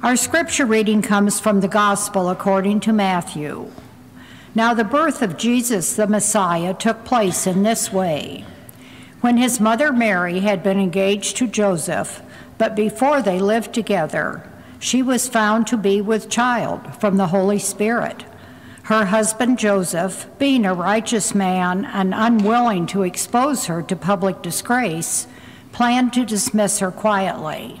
Our scripture reading comes from the Gospel according to Matthew. Now, the birth of Jesus the Messiah took place in this way. When his mother Mary had been engaged to Joseph, but before they lived together, she was found to be with child from the Holy Spirit. Her husband Joseph, being a righteous man and unwilling to expose her to public disgrace, planned to dismiss her quietly.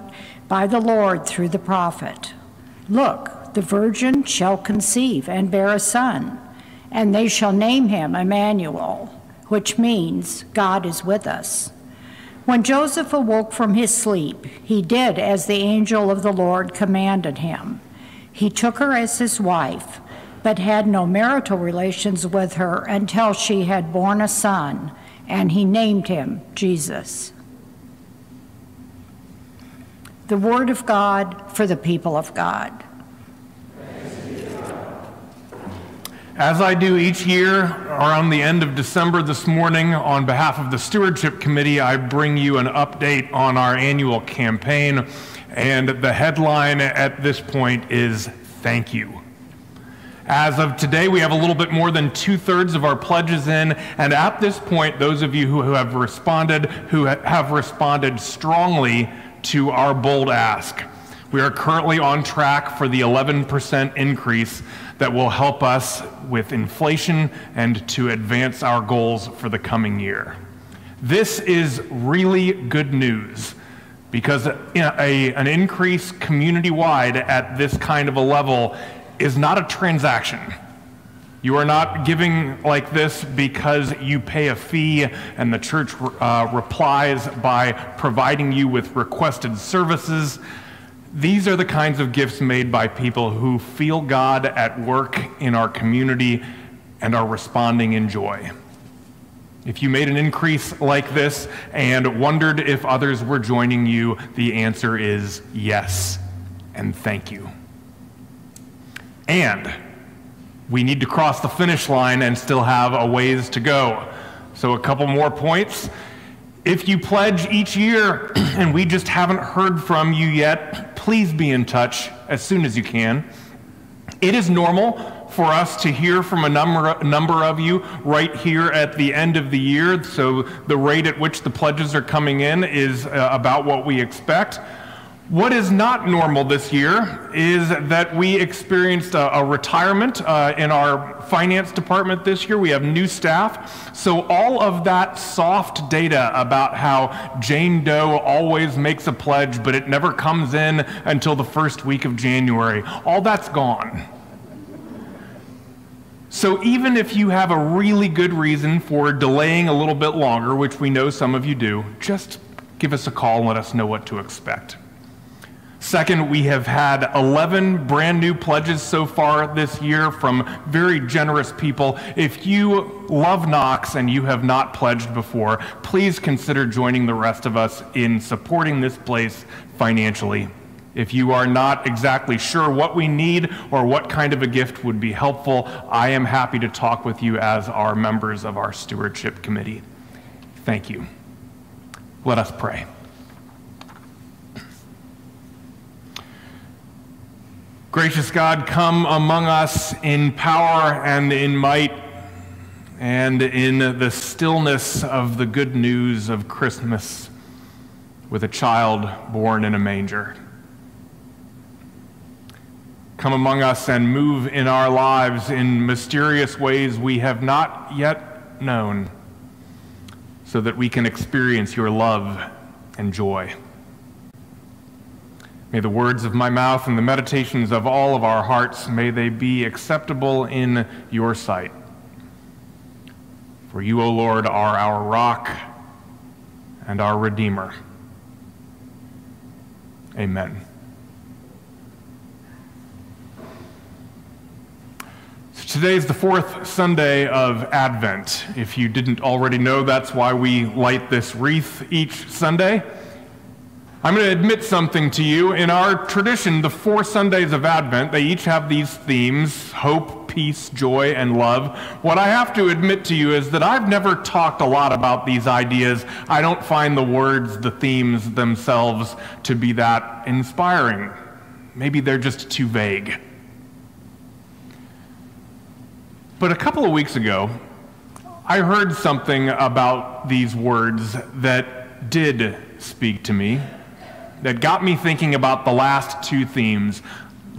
the Lord through the prophet. Look, the virgin shall conceive and bear a son, and they shall name him Emmanuel, which means God is with us. When Joseph awoke from his sleep, he did as the angel of the Lord commanded him. He took her as his wife, but had no marital relations with her until she had borne a son, and he named him Jesus. The Word of God for the people of God. As I do each year around the end of December this morning, on behalf of the Stewardship Committee, I bring you an update on our annual campaign. And the headline at this point is Thank You. As of today, we have a little bit more than two thirds of our pledges in. And at this point, those of you who have responded, who have responded strongly to our bold ask, we are currently on track for the 11% increase that will help us with inflation and to advance our goals for the coming year. This is really good news because a, an increase community wide at this kind of a level is not a transaction. You are not giving like this because you pay a fee and the church uh, replies by providing you with requested services. These are the kinds of gifts made by people who feel God at work in our community and are responding in joy. If you made an increase like this and wondered if others were joining you, the answer is yes, and thank you. And we need to cross the finish line and still have a ways to go. So, a couple more points. If you pledge each year and we just haven't heard from you yet, please be in touch as soon as you can. It is normal for us to hear from a number, number of you right here at the end of the year. So the rate at which the pledges are coming in is uh, about what we expect. What is not normal this year is that we experienced a, a retirement uh, in our finance department this year. We have new staff. So, all of that soft data about how Jane Doe always makes a pledge, but it never comes in until the first week of January, all that's gone. So, even if you have a really good reason for delaying a little bit longer, which we know some of you do, just give us a call and let us know what to expect. Second, we have had 11 brand new pledges so far this year from very generous people. If you love Knox and you have not pledged before, please consider joining the rest of us in supporting this place financially. If you are not exactly sure what we need or what kind of a gift would be helpful, I am happy to talk with you as our members of our stewardship committee. Thank you. Let us pray. Gracious God, come among us in power and in might and in the stillness of the good news of Christmas with a child born in a manger. Come among us and move in our lives in mysterious ways we have not yet known so that we can experience your love and joy. May the words of my mouth and the meditations of all of our hearts, may they be acceptable in your sight. For you, O Lord, are our rock and our Redeemer. Amen. So today is the fourth Sunday of Advent. If you didn't already know, that's why we light this wreath each Sunday. I'm going to admit something to you. In our tradition, the four Sundays of Advent, they each have these themes hope, peace, joy, and love. What I have to admit to you is that I've never talked a lot about these ideas. I don't find the words, the themes themselves, to be that inspiring. Maybe they're just too vague. But a couple of weeks ago, I heard something about these words that did speak to me, that got me thinking about the last two themes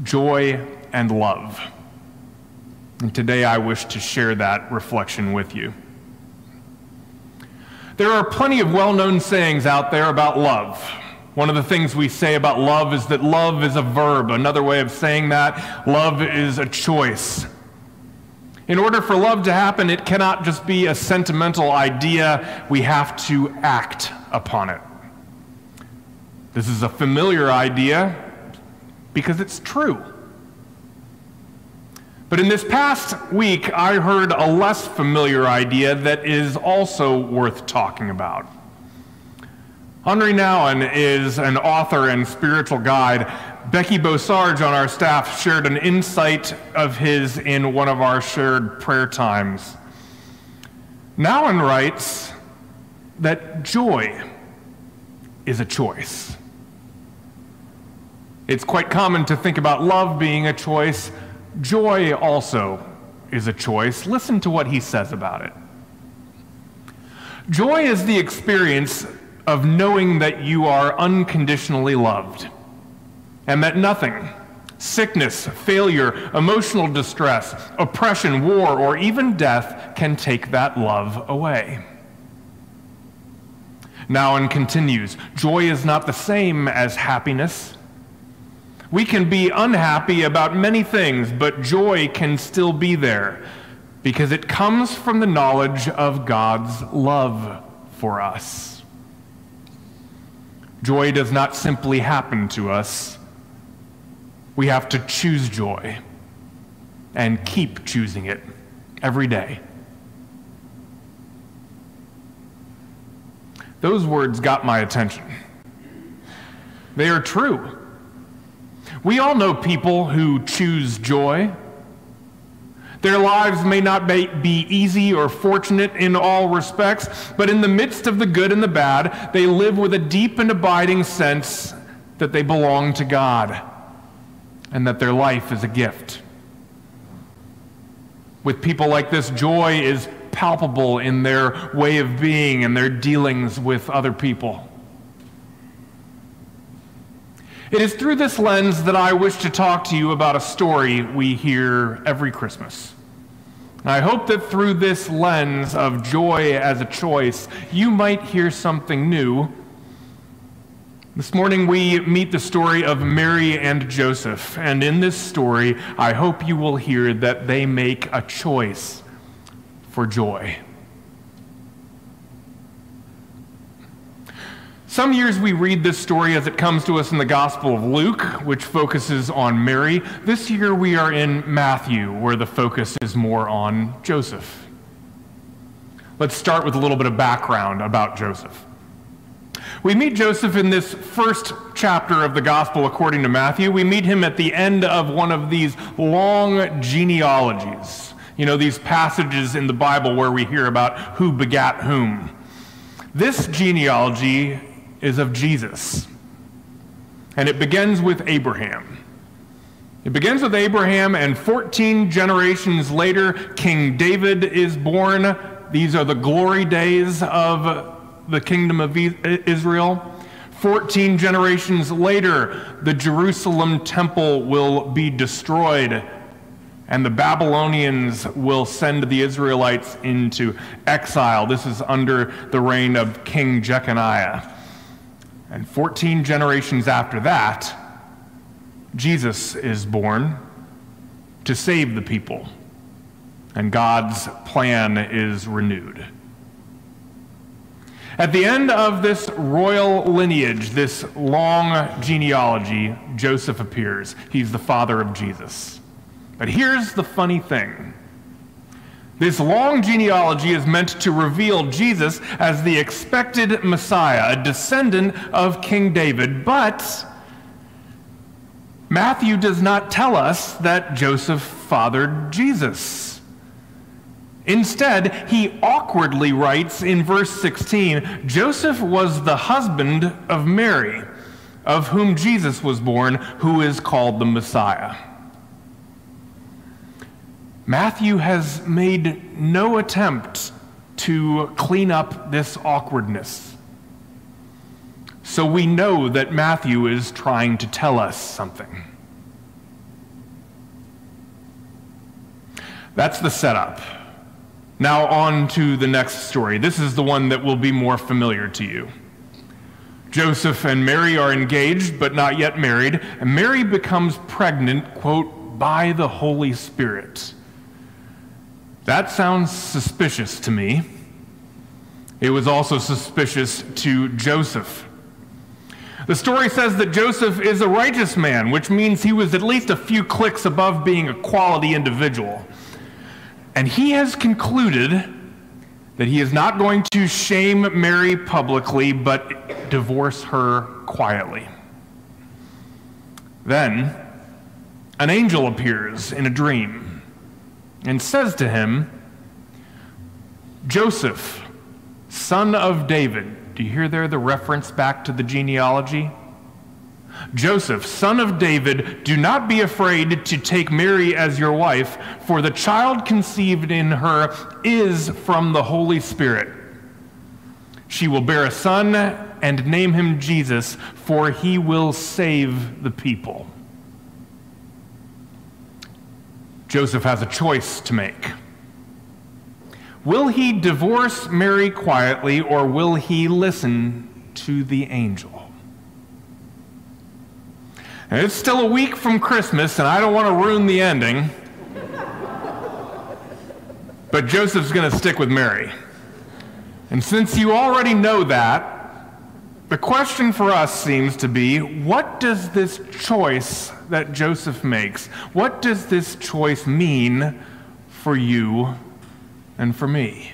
joy and love. And today I wish to share that reflection with you. There are plenty of well known sayings out there about love. One of the things we say about love is that love is a verb. Another way of saying that, love is a choice. In order for love to happen, it cannot just be a sentimental idea. We have to act upon it. This is a familiar idea because it's true. But in this past week, I heard a less familiar idea that is also worth talking about. Henri Nouwen is an author and spiritual guide Becky Beausarge on our staff shared an insight of his in one of our shared prayer times. Nouwen writes that joy is a choice. It's quite common to think about love being a choice. Joy also is a choice. Listen to what he says about it. Joy is the experience of knowing that you are unconditionally loved and that nothing, sickness, failure, emotional distress, oppression, war, or even death can take that love away. Nouwen continues Joy is not the same as happiness. We can be unhappy about many things, but joy can still be there because it comes from the knowledge of God's love for us. Joy does not simply happen to us, we have to choose joy and keep choosing it every day. Those words got my attention. They are true. We all know people who choose joy. Their lives may not be easy or fortunate in all respects, but in the midst of the good and the bad, they live with a deep and abiding sense that they belong to God and that their life is a gift. With people like this, joy is palpable in their way of being and their dealings with other people. It is through this lens that I wish to talk to you about a story we hear every Christmas. I hope that through this lens of joy as a choice, you might hear something new this morning we meet the story of Mary and Joseph, and in this story, I hope you will hear that they make a choice for joy. Some years we read this story as it comes to us in the Gospel of Luke, which focuses on Mary. This year we are in Matthew, where the focus is more on Joseph. Let's start with a little bit of background about Joseph. We meet Joseph in this first chapter of the Gospel according to Matthew. We meet him at the end of one of these long genealogies. You know, these passages in the Bible where we hear about who begat whom. This genealogy is of Jesus, and it begins with Abraham. It begins with Abraham, and 14 generations later, King David is born. These are the glory days of the kingdom of Israel. 14 generations later, the Jerusalem temple will be destroyed, and the Babylonians will send the Israelites into exile. This is under the reign of King Jeconiah. And 14 generations after that, Jesus is born to save the people, and God's plan is renewed. At the end of this royal lineage, this long genealogy, Joseph appears. He's the father of Jesus. But here's the funny thing This long genealogy is meant to reveal Jesus as the expected Messiah, a descendant of King David. But Matthew does not tell us that Joseph fathered Jesus. Instead, he awkwardly writes in verse 16 Joseph was the husband of Mary, of whom Jesus was born, who is called the Messiah. Matthew has made no attempt to clean up this awkwardness. So we know that Matthew is trying to tell us something. That's the setup. Now, on to the next story. This is the one that will be more familiar to you. Joseph and Mary are engaged, but not yet married, and Mary becomes pregnant, quote, by the Holy Spirit. That sounds suspicious to me. It was also suspicious to Joseph. The story says that Joseph is a righteous man, which means he was at least a few clicks above being a quality individual. And he has concluded that he is not going to shame Mary publicly, but divorce her quietly. Then, an angel appears in a dream and says to him, Joseph, son of David. Do you hear there the reference back to the genealogy? Joseph, son of David, do not be afraid to take Mary as your wife, for the child conceived in her is from the Holy Spirit. She will bear a son and name him Jesus, for he will save the people. Joseph has a choice to make. Will he divorce Mary quietly or will he listen to the angel? And it's still a week from Christmas, and I don't want to ruin the ending. but Joseph's going to stick with Mary. And since you already know that, the question for us seems to be what does this choice that Joseph makes, what does this choice mean for you and for me?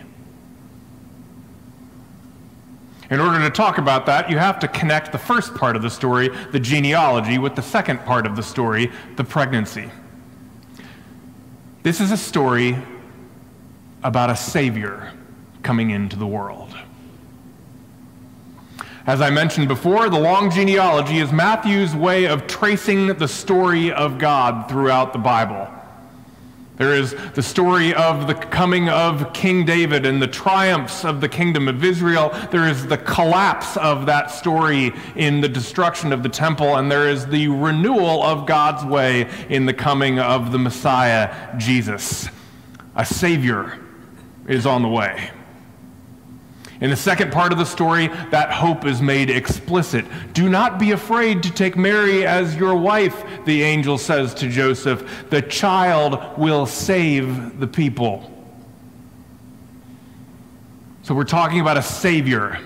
In order to talk about that, you have to connect the first part of the story, the genealogy, with the second part of the story, the pregnancy. This is a story about a Savior coming into the world. As I mentioned before, the long genealogy is Matthew's way of tracing the story of God throughout the Bible. There is the story of the coming of King David and the triumphs of the kingdom of Israel. There is the collapse of that story in the destruction of the temple. And there is the renewal of God's way in the coming of the Messiah, Jesus. A Savior is on the way. In the second part of the story, that hope is made explicit. Do not be afraid to take Mary as your wife, the angel says to Joseph. The child will save the people. So we're talking about a Savior.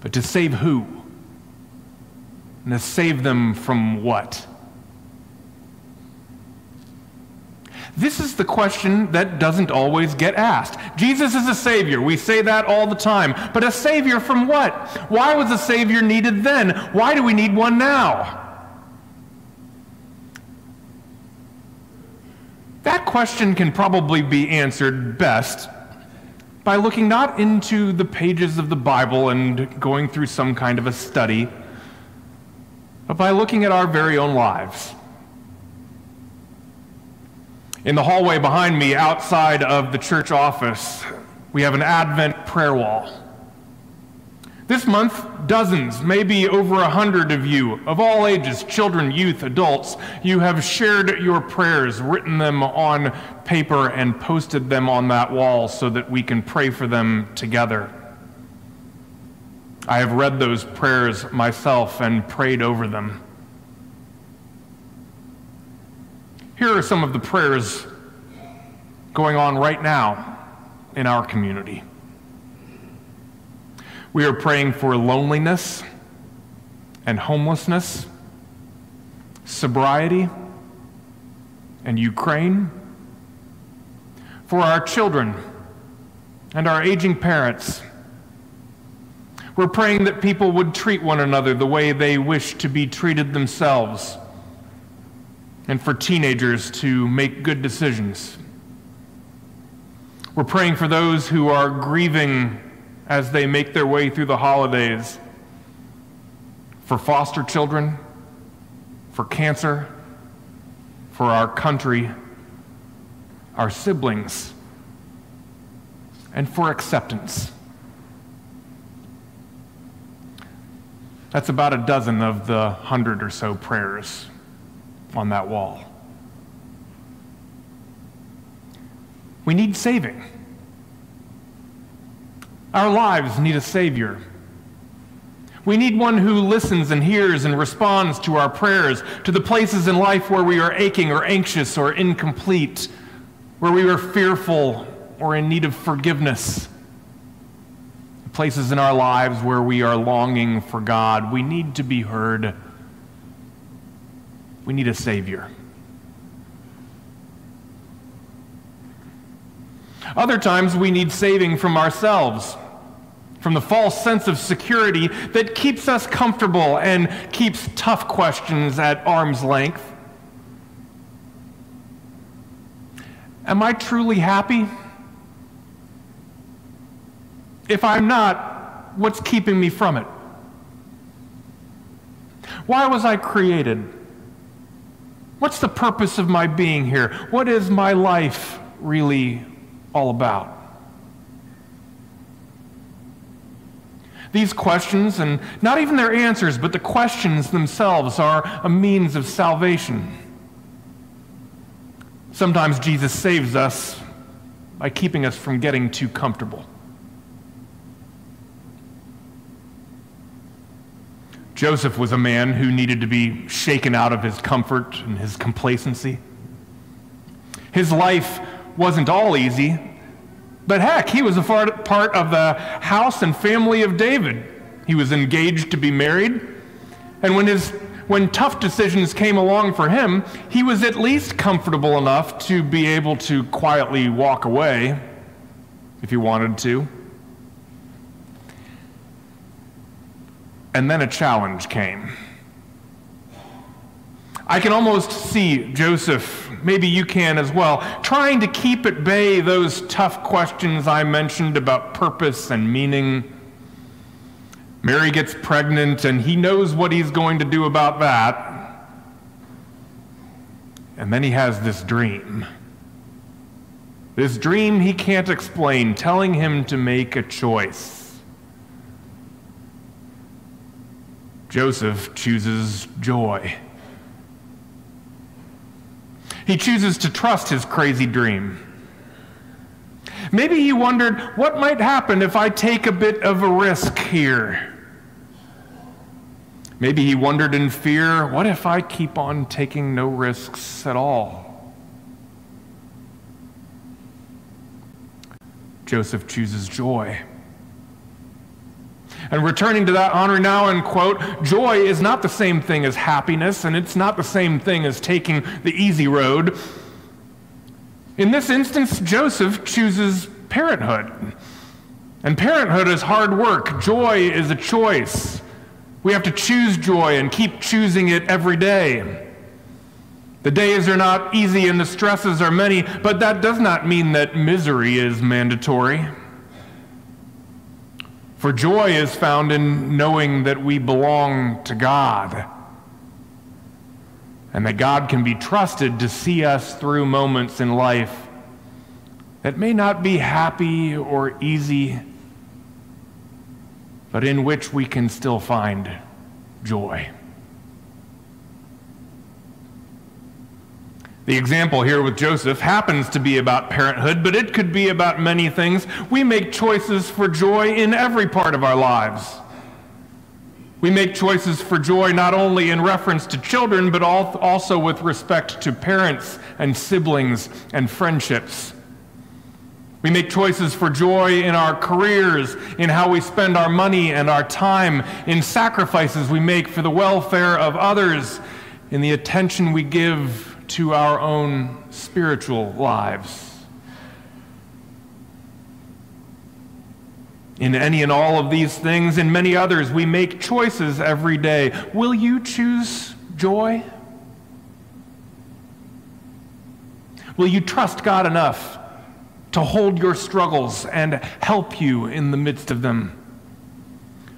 But to save who? And to save them from what? This is the question that doesn't always get asked. Jesus is a Savior. We say that all the time. But a Savior from what? Why was a Savior needed then? Why do we need one now? That question can probably be answered best by looking not into the pages of the Bible and going through some kind of a study, but by looking at our very own lives. In the hallway behind me, outside of the church office, we have an Advent prayer wall. This month, dozens, maybe over a hundred of you, of all ages, children, youth, adults, you have shared your prayers, written them on paper, and posted them on that wall so that we can pray for them together. I have read those prayers myself and prayed over them. Here are some of the prayers going on right now in our community. We are praying for loneliness and homelessness, sobriety and Ukraine, for our children and our aging parents. We're praying that people would treat one another the way they wish to be treated themselves, and for teenagers to make good decisions. We're praying for those who are grieving as they make their way through the holidays, for foster children, for cancer, for our country, our siblings, and for acceptance. That's about a dozen of the hundred or so prayers on that wall. We need saving. Our lives need a Savior. We need one who listens and hears and responds to our prayers, to the places in life where we are aching or anxious or incomplete, where we are fearful or in need of forgiveness, places in our lives where we are longing for God. We need to be heard. We need a Savior. Other times we need saving from ourselves, from the false sense of security that keeps us comfortable and keeps tough questions at arm's length. Am I truly happy? If I'm not, what's keeping me from it? Why was I created? What's the purpose of my being here? What is my life really all about? These questions, and not even their answers, but the questions themselves, are a means of salvation. Sometimes Jesus saves us by keeping us from getting too comfortable. Joseph was a man who needed to be shaken out of his comfort and his complacency. His life wasn't all easy, but heck, he was a part of the house and family of David. He was engaged to be married, and when, his, when tough decisions came along for him, he was at least comfortable enough to be able to quietly walk away if he wanted to. And then a challenge came. I can almost see Joseph, maybe you can as well, trying to keep at bay those tough questions I mentioned about purpose and meaning. Mary gets pregnant, and he knows what he's going to do about that. And then he has this dream. This dream he can't explain, telling him to make a choice. Joseph chooses joy. He chooses to trust his crazy dream. Maybe he wondered, what might happen if I take a bit of a risk here? Maybe he wondered in fear, what if I keep on taking no risks at all? Joseph chooses joy. And returning to that Henri Nouwen quote, joy is not the same thing as happiness, and it's not the same thing as taking the easy road. In this instance, Joseph chooses parenthood. And parenthood is hard work. Joy is a choice. We have to choose joy and keep choosing it every day. The days are not easy and the stresses are many, but that does not mean that misery is mandatory. For joy is found in knowing that we belong to God and that God can be trusted to see us through moments in life that may not be happy or easy, but in which we can still find joy. The example here with Joseph happens to be about parenthood, but it could be about many things. We make choices for joy in every part of our lives. We make choices for joy not only in reference to children, but also with respect to parents and siblings and friendships. We make choices for joy in our careers, in how we spend our money and our time, in sacrifices we make for the welfare of others, in the attention we give to our own spiritual lives. In any and all of these things and many others, we make choices every day. Will you choose joy? Will you trust God enough to hold your struggles and help you in the midst of them?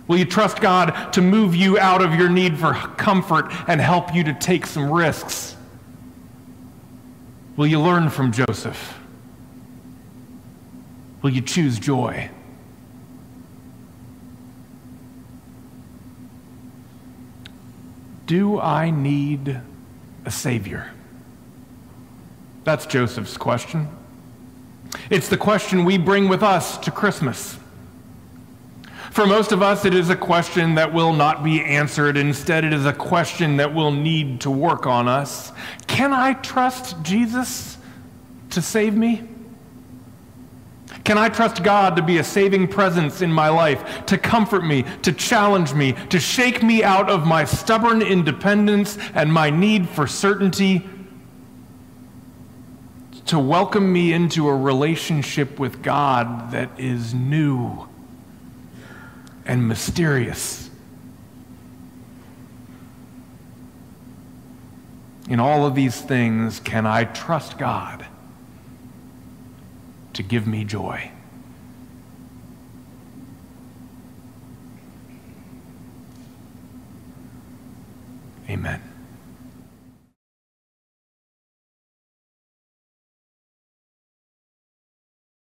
Will you trust God to move you out of your need for comfort and help you to take some risks? Will you learn from Joseph? Will you choose joy? Do I need a Savior? That's Joseph's question. It's the question we bring with us to Christmas. For most of us, it is a question that will not be answered. Instead, it is a question that will need to work on us. Can I trust Jesus to save me? Can I trust God to be a saving presence in my life, to comfort me, to challenge me, to shake me out of my stubborn independence and my need for certainty, to welcome me into a relationship with God that is new and mysterious? In all of these things, can I trust God? to give me joy. Amen.